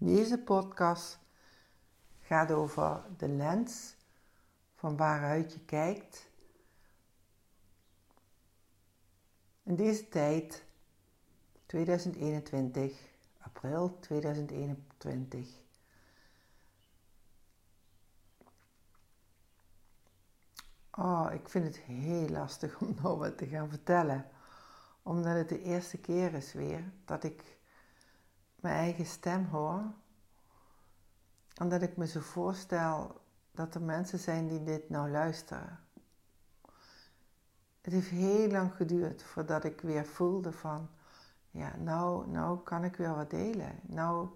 Deze podcast gaat over de lens van waaruit je kijkt. In deze tijd, 2021, april 2021. Oh, ik vind het heel lastig om nou wat te gaan vertellen. Omdat het de eerste keer is weer dat ik mijn eigen stem hoor. Omdat ik me zo voorstel dat er mensen zijn die dit nou luisteren. Het heeft heel lang geduurd voordat ik weer voelde van, ja, nou, nou kan ik weer wat delen. Nou,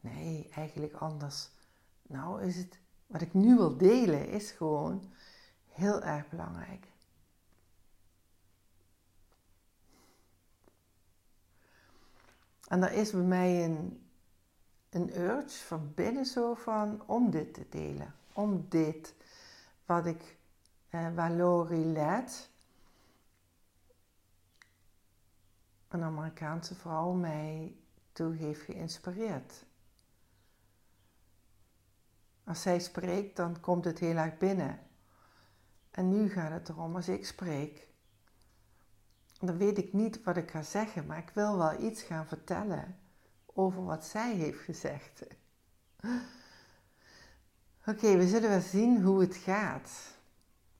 nee, eigenlijk anders. Nou is het, wat ik nu wil delen is gewoon heel erg belangrijk. En er is bij mij een, een urge van binnen zo van om dit te delen. Om dit, wat ik, eh, waar Lori Led, een Amerikaanse vrouw, mij toe heeft geïnspireerd. Als zij spreekt, dan komt het heel erg binnen. En nu gaat het erom, als ik spreek, dan weet ik niet wat ik ga zeggen, maar ik wil wel iets gaan vertellen over wat zij heeft gezegd. Oké, we zullen wel zien hoe het gaat.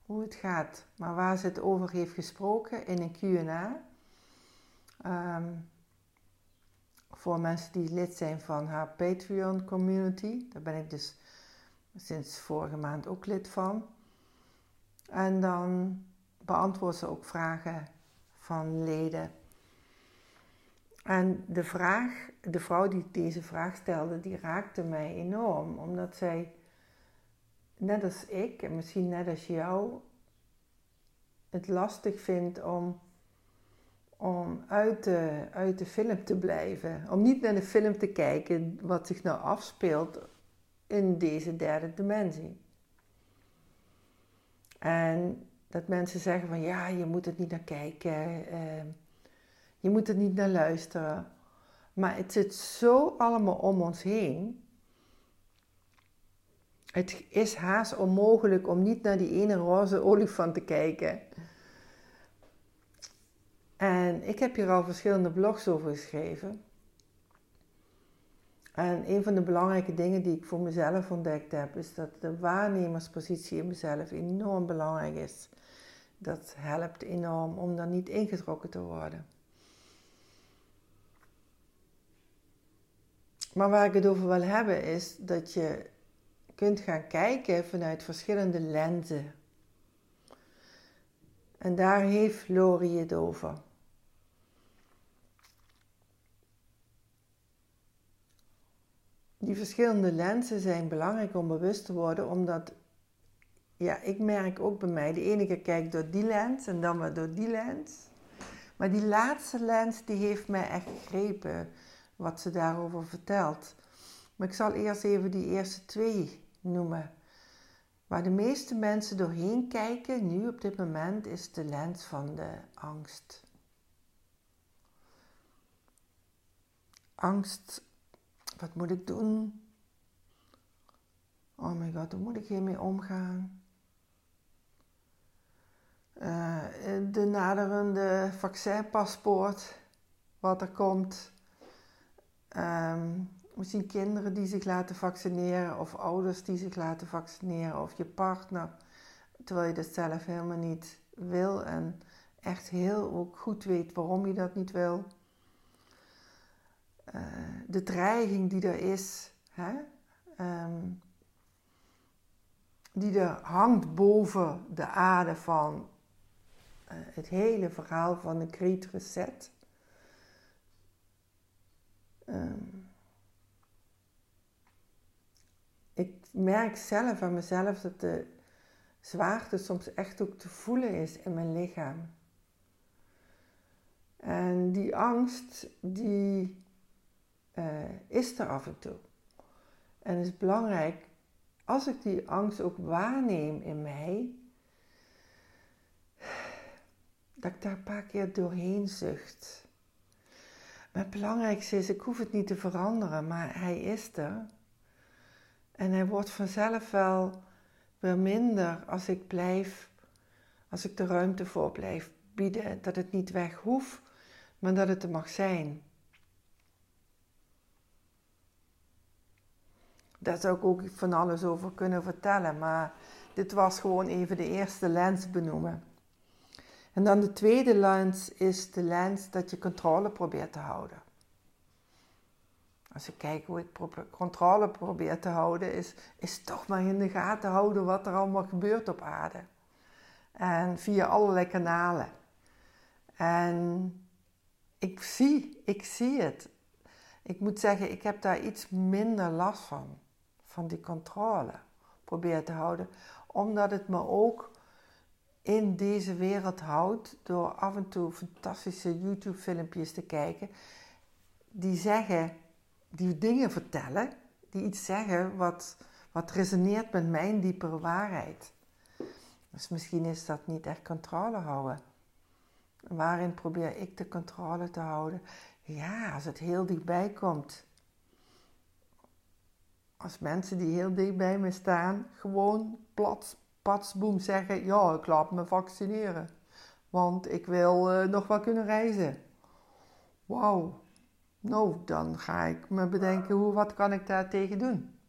Hoe het gaat. Maar waar ze het over heeft gesproken in een QA. Ehm, voor mensen die lid zijn van haar Patreon community. Daar ben ik dus sinds vorige maand ook lid van. En dan beantwoordt ze ook vragen van leden. En de vraag, de vrouw die deze vraag stelde, die raakte mij enorm, omdat zij, net als ik en misschien net als jou, het lastig vindt om, om uit, de, uit de film te blijven. Om niet naar de film te kijken wat zich nou afspeelt in deze derde dimensie. En dat mensen zeggen van ja, je moet het niet naar kijken, uh, je moet er niet naar luisteren. Maar het zit zo allemaal om ons heen. Het is haast onmogelijk om niet naar die ene roze olifant te kijken. En ik heb hier al verschillende blogs over geschreven. En een van de belangrijke dingen die ik voor mezelf ontdekt heb, is dat de waarnemerspositie in mezelf enorm belangrijk is. Dat helpt enorm om daar niet ingetrokken te worden. Maar waar ik het over wil hebben is dat je kunt gaan kijken vanuit verschillende lenzen. En daar heeft Lori het over. Die verschillende lenzen zijn belangrijk om bewust te worden, omdat ja, ik merk ook bij mij, de ene keer kijk door die lens en dan weer door die lens. Maar die laatste lens, die heeft mij echt gegrepen, wat ze daarover vertelt. Maar ik zal eerst even die eerste twee noemen. Waar de meeste mensen doorheen kijken, nu op dit moment, is de lens van de angst. Angst, wat moet ik doen? Oh my god, hoe moet ik hiermee omgaan? Uh, de naderende vaccinpaspoort, wat er komt. Um, misschien kinderen die zich laten vaccineren, of ouders die zich laten vaccineren, of je partner, terwijl je dat zelf helemaal niet wil en echt heel ook goed weet waarom je dat niet wil. Uh, de dreiging die er is, hè? Um, die er hangt boven de aarde van eh, het hele verhaal van de Great Reset. Um, ik merk zelf aan mezelf dat de zwaarte soms echt ook te voelen is in mijn lichaam. En die angst, die uh, is er af en toe. En het is belangrijk, als ik die angst ook waarneem in mij, dat ik daar een paar keer doorheen zucht. het belangrijkste is, ik hoef het niet te veranderen, maar hij is er. En hij wordt vanzelf wel weer minder als ik blijf, als ik de ruimte voor blijf bieden. Dat het niet weg hoeft, maar dat het er mag zijn. Daar zou ik ook van alles over kunnen vertellen, maar dit was gewoon even de eerste lens benoemen. En dan de tweede lens is de lens dat je controle probeert te houden. Als ik kijk hoe ik controle probeer te houden, is, is toch maar in de gaten houden wat er allemaal gebeurt op aarde. En via allerlei kanalen. En ik zie, ik zie het. Ik moet zeggen, ik heb daar iets minder last van. Van die controle probeer te houden. Omdat het me ook in deze wereld houdt door af en toe fantastische YouTube-filmpjes te kijken. Die zeggen, die dingen vertellen, die iets zeggen wat, wat resoneert met mijn diepere waarheid. Dus misschien is dat niet echt controle houden. Waarin probeer ik de controle te houden? Ja, als het heel dichtbij komt. Als mensen die heel dicht bij me staan, gewoon plat, patsboom zeggen: Ja, ik laat me vaccineren. Want ik wil uh, nog wel kunnen reizen. Wauw. Nou, dan ga ik me bedenken: hoe, wat kan ik daar tegen doen?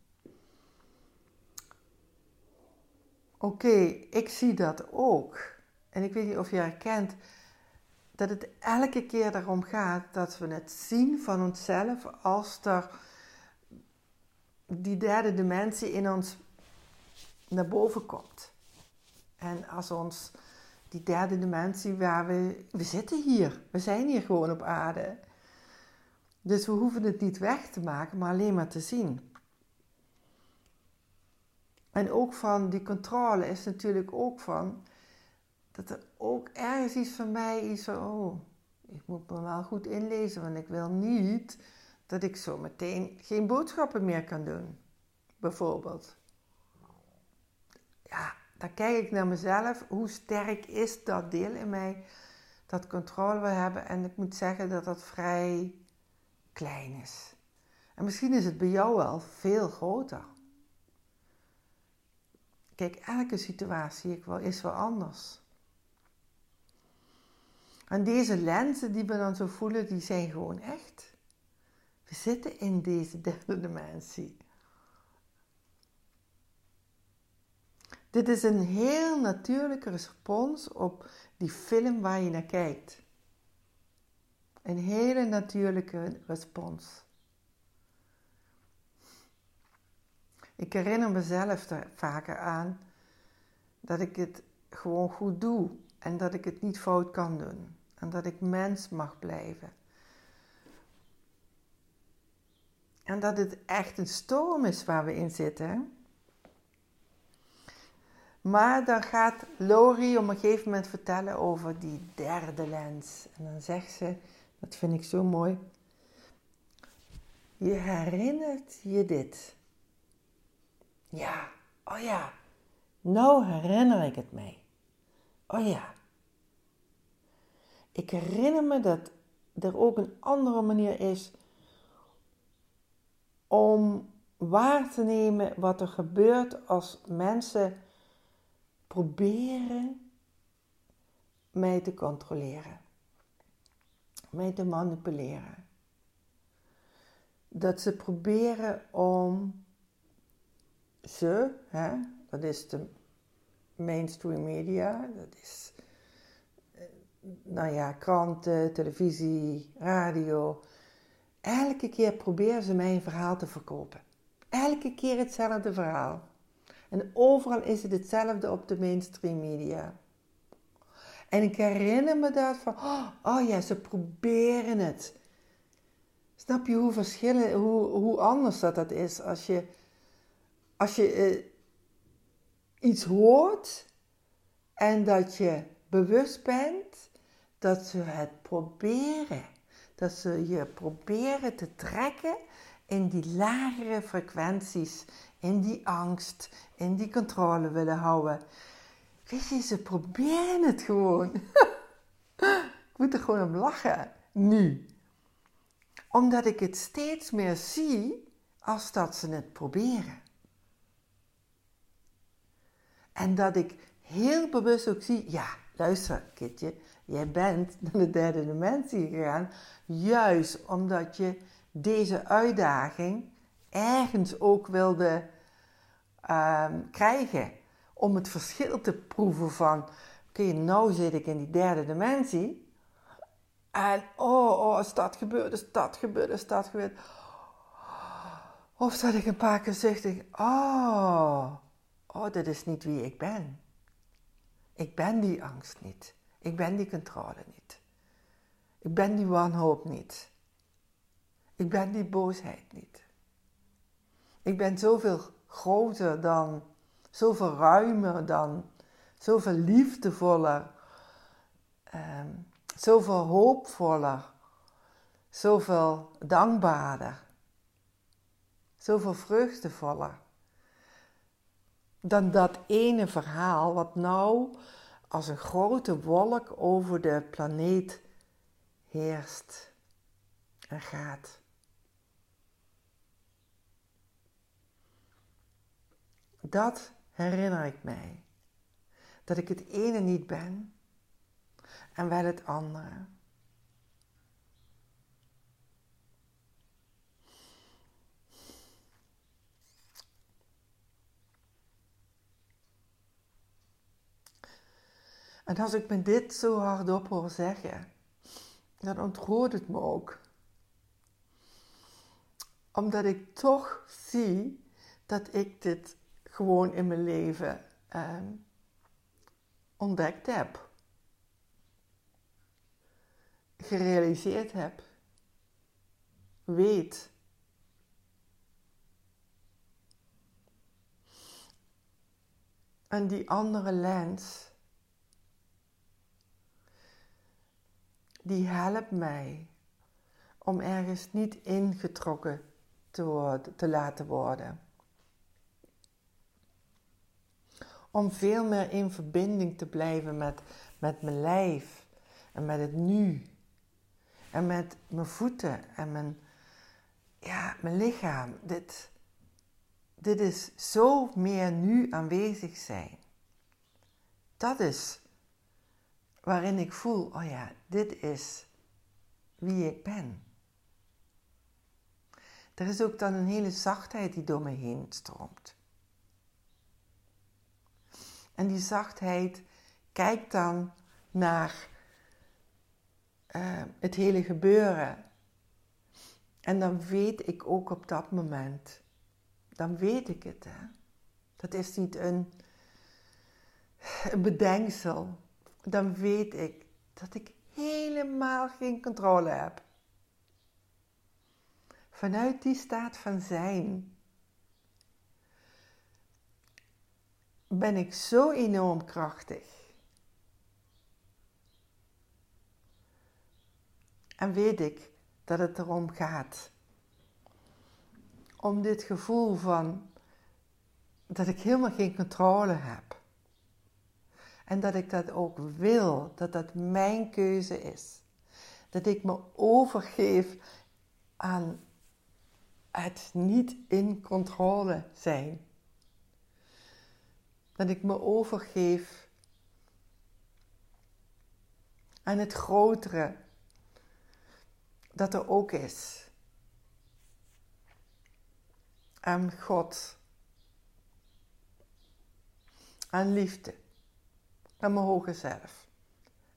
Oké, ik zie dat ook. En ik weet niet of je herkent dat het elke keer erom gaat dat we het zien van onszelf als er die derde dimensie in ons naar boven komt. En als ons die derde dimensie waar we, we zitten hier, we zijn hier gewoon op aarde. Dus we hoeven het niet weg te maken, maar alleen maar te zien. En ook van die controle is natuurlijk ook van dat er ook ergens iets van mij is van, oh, ik moet me wel goed inlezen, want ik wil niet dat ik zo meteen geen boodschappen meer kan doen, bijvoorbeeld. Ja, dan kijk ik naar mezelf, hoe sterk is dat deel in mij dat controle wil hebben en ik moet zeggen dat dat vrij klein is. En misschien is het bij jou wel veel groter. Kijk, elke situatie is wel anders. En deze lenzen die we dan zo voelen, die zijn gewoon echt. We zitten in deze derde dimensie. Dit is een heel natuurlijke respons op die film waar je naar kijkt. Een hele natuurlijke respons. Ik herinner mezelf er vaker aan dat ik het gewoon goed doe en dat ik het niet fout kan doen en dat ik mens mag blijven. En dat het echt een storm is waar we in zitten. Maar dan gaat Lori op een gegeven moment vertellen over die derde lens. En dan zegt ze, dat vind ik zo mooi. Je herinnert je dit. Ja, oh ja. Nou herinner ik het mij. Oh ja. Ik herinner me dat er ook een andere manier is om waar te nemen wat er gebeurt als mensen proberen mij te controleren, mij te manipuleren. Dat ze proberen om ze, hè, dat is de mainstream media, dat is nou ja, kranten, televisie, radio. Elke keer proberen ze mij een verhaal te verkopen. Elke keer hetzelfde verhaal. En overal is het hetzelfde op de mainstream media. En ik herinner me dat van, oh ja, ze proberen het. Snap je hoe verschillen, hoe, hoe anders dat, dat is als je, als je eh, iets hoort en dat je bewust bent dat ze het proberen. Dat ze je proberen te trekken in die lagere frequenties, in die angst, in die controle willen houden. Weet je, ze proberen het gewoon. Ik moet er gewoon om lachen, nu. Omdat ik het steeds meer zie als dat ze het proberen. En dat ik heel bewust ook zie, ja, luister Kitje, jij bent naar de derde dimensie gegaan, juist omdat je deze uitdaging ergens ook wilde ehm, krijgen. Om het verschil te proeven van, oké, okay, nou zit ik in die derde dimensie. En oh, oh, is dat gebeurd, is dat gebeurd, is dat gebeurd. Of dat ik een paar keer zuchtig, oh, oh, dit is niet wie ik ben. Ik ben die angst niet. Ik ben die controle niet. Ik ben die wanhoop niet. Ik ben die boosheid niet. Ik ben zoveel groter dan, zoveel ruimer dan, zoveel liefdevoller, um, zoveel hoopvoller, zoveel dankbaarder, zoveel vreugdevoller dan dat ene verhaal wat nou als een grote wolk over de planeet heerst en gaat. Dat herinner ik mij. Dat ik het ene niet ben en wel het andere. En als ik me dit zo hardop hoor zeggen, dan ontroert het me ook. Omdat ik toch zie dat ik dit gewoon in mijn leven eh, ontdekt heb. Gerealiseerd heb. Weet. En die andere lens die helpt mij om ergens niet ingetrokken te, worden, te laten worden. Om veel meer in verbinding te blijven met, met mijn lijf en met het nu. En met mijn voeten en mijn, ja, mijn lichaam. Dit, dit is zo meer nu aanwezig zijn. Dat is waarin ik voel, oh ja, dit is wie ik ben. Er is ook dan een hele zachtheid die door me heen stroomt. En die zachtheid kijkt dan naar uh, het hele gebeuren. En dan weet ik ook op dat moment, dan weet ik het. Hè? Dat is niet een, een bedenksel dan weet ik dat ik helemaal geen controle heb. Vanuit die staat van zijn ben ik zo enorm krachtig. En weet ik dat het erom gaat. Om dit gevoel van dat ik helemaal geen controle heb. En dat ik dat ook wil, dat dat mijn keuze is. Dat ik me overgeef aan het niet in controle zijn. Dat ik me overgeef aan het grotere dat er ook is. Aan God. Aan liefde aan mijn hoger zelf.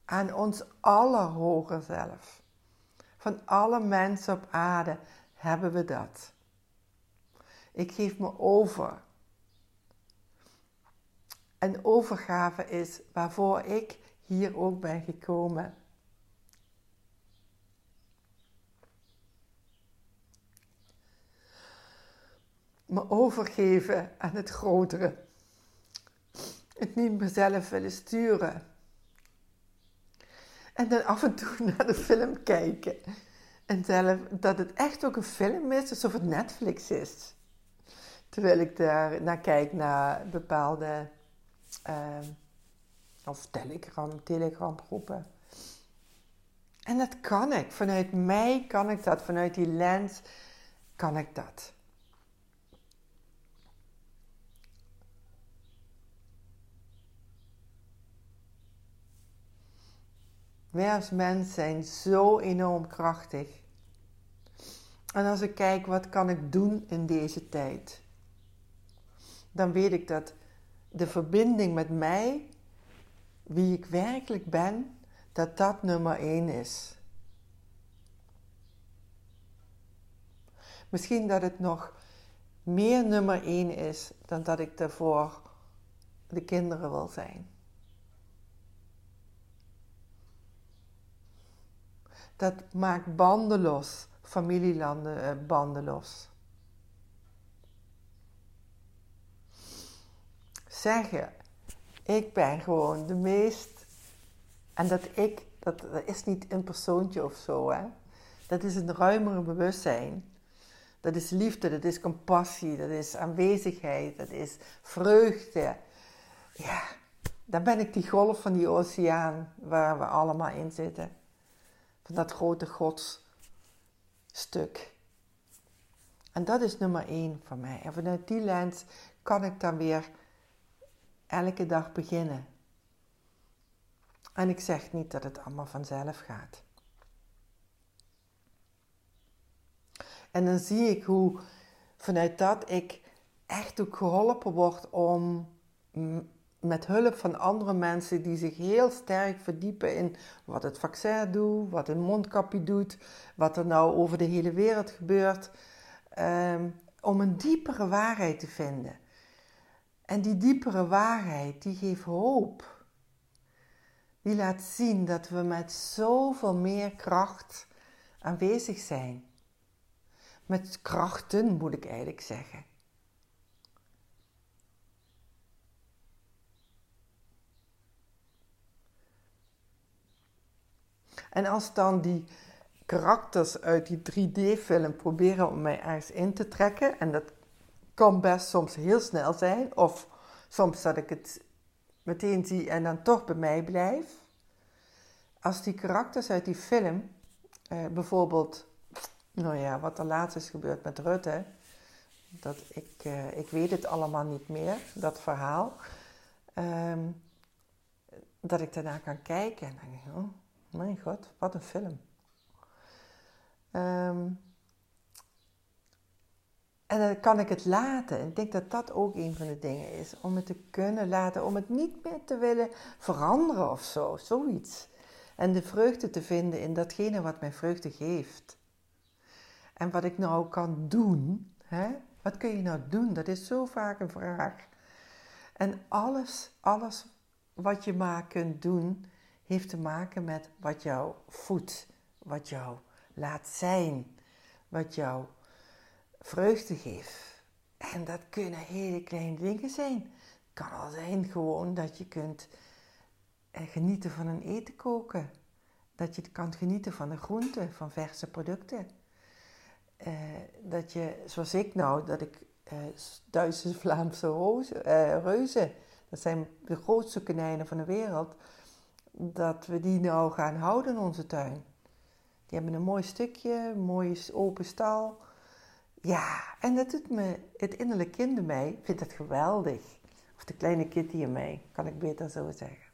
Aan ons aller hoger zelf. Van alle mensen op aarde hebben we dat. Ik geef me over. En overgave is waarvoor ik hier ook ben gekomen. Me overgeven aan het grotere het niet mezelf willen sturen. En dan af en toe naar de film kijken. En zelf, dat het echt ook een film is, alsof het Netflix is. Terwijl ik daar naar kijk, naar bepaalde uh, of Telegram, Telegram groepen. En dat kan ik. Vanuit mij kan ik dat. Vanuit die lens kan ik dat. Wij als mens zijn zo enorm krachtig. En als ik kijk wat kan ik doen in deze tijd, dan weet ik dat de verbinding met mij, wie ik werkelijk ben, dat dat nummer één is. Misschien dat het nog meer nummer één is dan dat ik daarvoor de kinderen wil zijn. Dat maakt banden los, familielanden eh, banden los. Zeggen, ik ben gewoon de meest. En dat ik, dat, dat is niet een persoontje of zo, hè. Dat is een ruimere bewustzijn. Dat is liefde, dat is compassie, dat is aanwezigheid, dat is vreugde. Ja, dan ben ik die golf van die oceaan waar we allemaal in zitten van dat grote godstuk. En dat is nummer één voor mij. En vanuit die lens kan ik dan weer elke dag beginnen. En ik zeg niet dat het allemaal vanzelf gaat. En dan zie ik hoe vanuit dat ik echt ook geholpen word om met hulp van andere mensen die zich heel sterk verdiepen in wat het vaccin doet, wat een mondkapje doet, wat er nou over de hele wereld gebeurt, ehm, om een diepere waarheid te vinden. En die diepere waarheid, die geeft hoop. Die laat zien dat we met zoveel meer kracht aanwezig zijn. Met krachten moet ik eigenlijk zeggen. En als dan die karakters uit die 3D-film proberen om mij ergens in te trekken, en dat kan best soms heel snel zijn, of soms dat ik het meteen zie en dan toch bij mij blijf. Als die karakters uit die film, eh, bijvoorbeeld, nou ja, wat er laatst is gebeurd met Rutte, dat ik, eh, ik weet het allemaal niet meer, dat verhaal, ehm, dat ik daarna kan kijken en denk, oh, mijn god, wat een film. Ehm, en dan kan ik het laten. Ik denk dat dat ook een van de dingen is. Om het te kunnen laten. Om het niet meer te willen veranderen of zo. Zoiets. En de vreugde te vinden in datgene wat mij vreugde geeft. En wat ik nou kan doen. Hè? Wat kun je nou doen? Dat is zo vaak een vraag. En alles, alles wat je maar kunt doen, heeft te maken met wat jou voedt, wat jou laat zijn, wat jou vreugde geeft. En dat kunnen hele kleine dingen zijn. Het kan al zijn gewoon dat je kunt eh, genieten van een eten koken. Dat je kan genieten van de groenten, van verse producten. Uh, dat je, zoals ik nou, dat ik uh, Duitse Vlaamse roze, uh, reuzen, dat zijn de grootste konijnen van de wereld, dat we die nou gaan houden in onze tuin. Die hebben een mooi stukje, een mooie open stal. Ja, en dat doet me, het innerlijke kind in mij vindt het geweldig. Of de kleine kitty in mij, kan ik beter zo zeggen.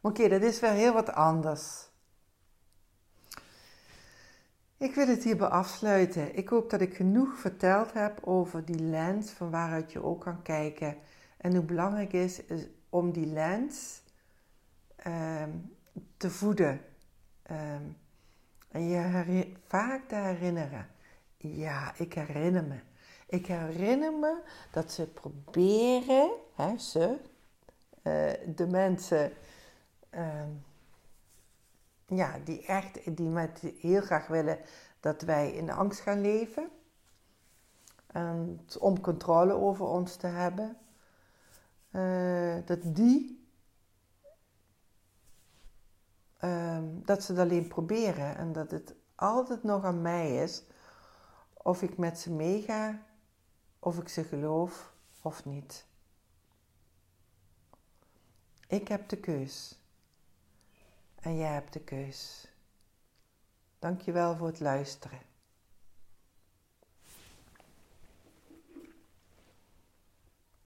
Maar oké, dat is weer heel wat anders. Ik wil het hierbij afsluiten. Ik hoop dat ik genoeg verteld heb over die lens van waaruit je ook kan kijken. En hoe belangrijk is om die lens Ehm, te voeden. Ehm, en je vaak te herinneren. Ja, ik herinner me. Ik herinner me dat ze proberen, hè, ze, uh, de mensen, uh, ja, die echt, die met heel graag willen dat wij in angst gaan leven. En om controle over ons te hebben. Uh, dat die Ehm, dat ze het alleen proberen en dat het altijd nog aan mij is of ik met ze meega, of ik ze geloof of niet. Ik heb de keus. En jij hebt de keus. Dankjewel voor het luisteren.